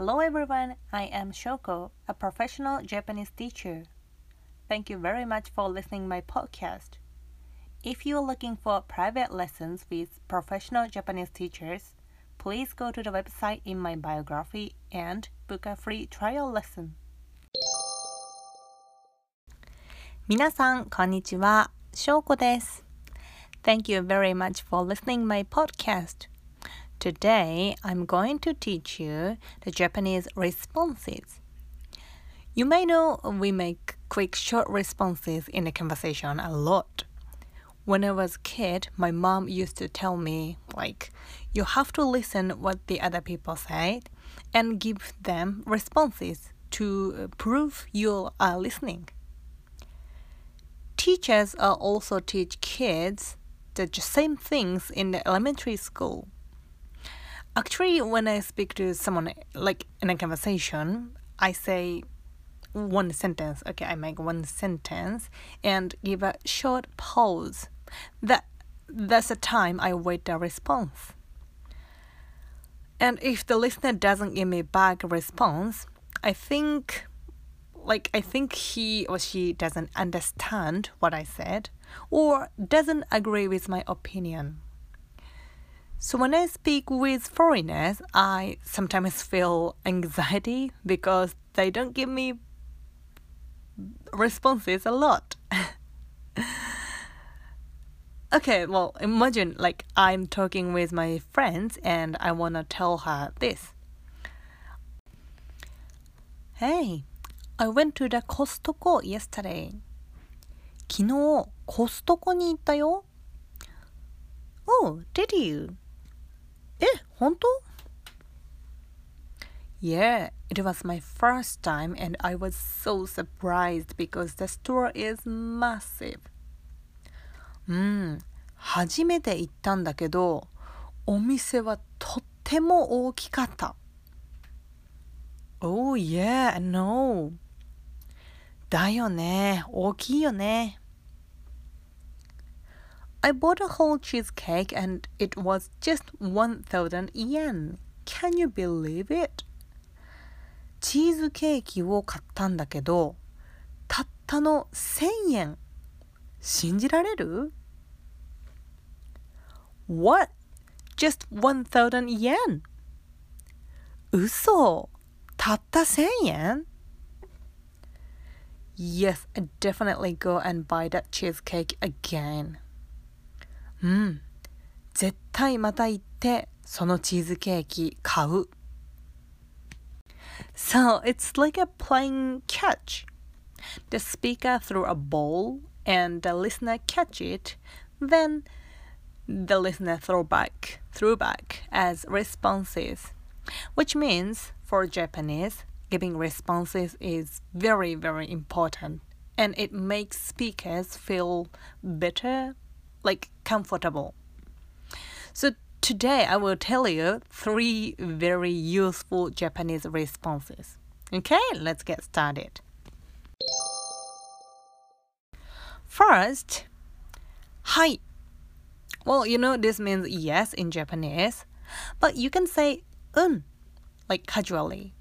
Hello everyone, I am Shoko, a professional Japanese teacher. Thank you very much for listening my podcast. If you are looking for private lessons with professional Japanese teachers, please go to the website in my biography and book a free trial lesson. 皆さん、こんにちは。しょうこです。Thank you very much for listening my podcast. Today, I'm going to teach you the Japanese responses. You may know we make quick short responses in a conversation a lot. When I was a kid, my mom used to tell me like you have to listen what the other people say and give them responses to prove you are listening. Teachers also teach kids the same things in the elementary school. Actually, when I speak to someone, like in a conversation, I say one sentence. Okay, I make one sentence and give a short pause. That that's the time I wait a response. And if the listener doesn't give me back a response, I think like I think he or she doesn't understand what I said or doesn't agree with my opinion. So when I speak with foreigners, I sometimes feel anxiety because they don't give me responses a lot. okay, well, imagine like I'm talking with my friends and I want to tell her this. Hey, I went to the Costco yesterday. 昨日コストコに行ったよ。Oh, did you? え、本当 Yeah, it was my first time and I was so surprised because the store is massive. うん、初めて行ったんだけど、お店はとっても大きかった。Oh yeah, no. だよね、大きいよね。I bought a whole cheesecake and it was just 1000 yen. Can you believe it? チーズケーキを買ったんだけど、たったの1000円。信じられる ?What? Just 1000 yen? 嘘たった1000円 Yes, I definitely go and buy that cheesecake again. うん。絶対また行ってそのチーズケーキ買う。So it's like a playing catch. The speaker threw a ball and the listener catch it, then the listener throw back, threw back as responses, which means for Japanese, giving responses is very, very important and it makes speakers feel better like comfortable. So today I will tell you three very useful Japanese responses. Okay, let's get started. First, hi. Well, you know this means yes in Japanese, but you can say un like casually.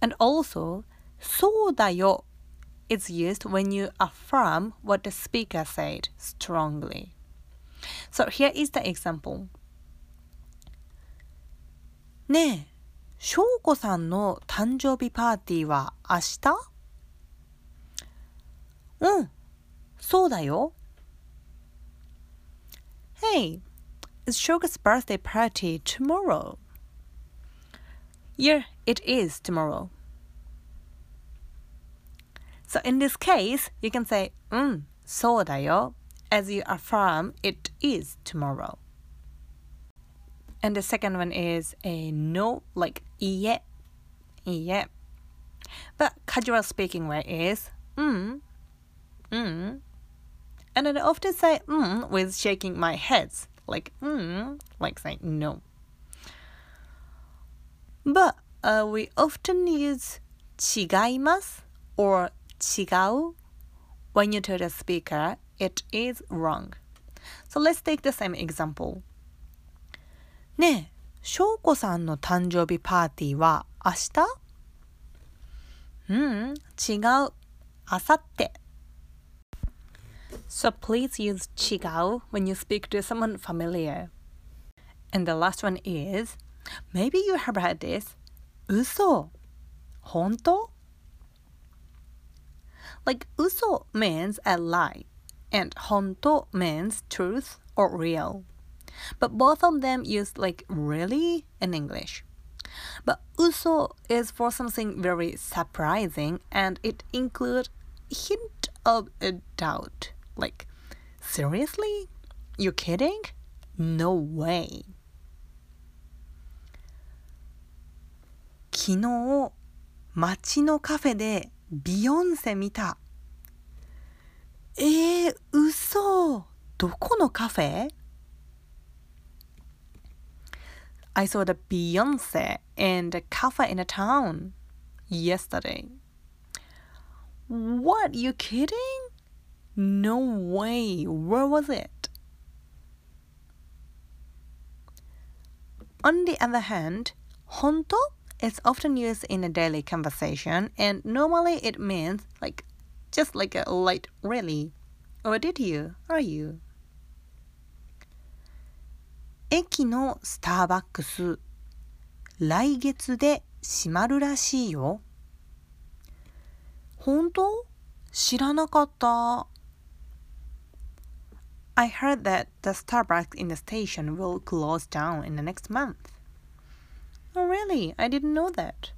And also, so da yo it's used when you affirm what the speaker said strongly. So here is the example. ねえ、しょうこさんの誕生日パーティーは明日うん、そうだよ。Hey, it's Shoko's birthday party tomorrow. Yeah, it is tomorrow. So in this case, you can say うん、そうだよ as you affirm it is tomorrow. And the second one is a no, like いいえ、いいえ。But casual speaking way is うん、うん。And I often say うん with shaking my heads, like うん like saying no. But uh, we often use 違います or 違う when you tell the speaker it is wrong. So let's take the same example. ねえ、翔子さんの誕生日パーティーは明日うん、違う。あさって。So please use 違う when you speak to someone familiar. And the last one is maybe you have heard this 嘘本当 Like 嘘 means a lie and 本当 means truth or real. But both of them use like really in English. But 嘘 is for something very surprising and it includes hint of a doubt. Like, seriously? You kidding? No way. 昨日街のカフェで ビヨンセ見た。えー、嘘どこのカフェ I saw the Beyonce in the cafe in the town yesterday. What? You kidding? No way. Where was it? On the other hand, 本当 is often used in a daily conversation and normally it means like just like a light really. Or did you? Are you? 駅のスターバックス来月で閉まるらしいよ。本当知らなかった。I heard that the Starbucks in the station will close down in the next month. Oh, really? I didn't know that.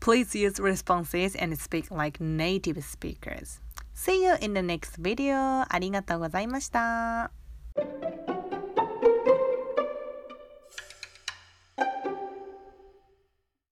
Please use responses and speak like native speakers. See you in the next video. ありがとうございました。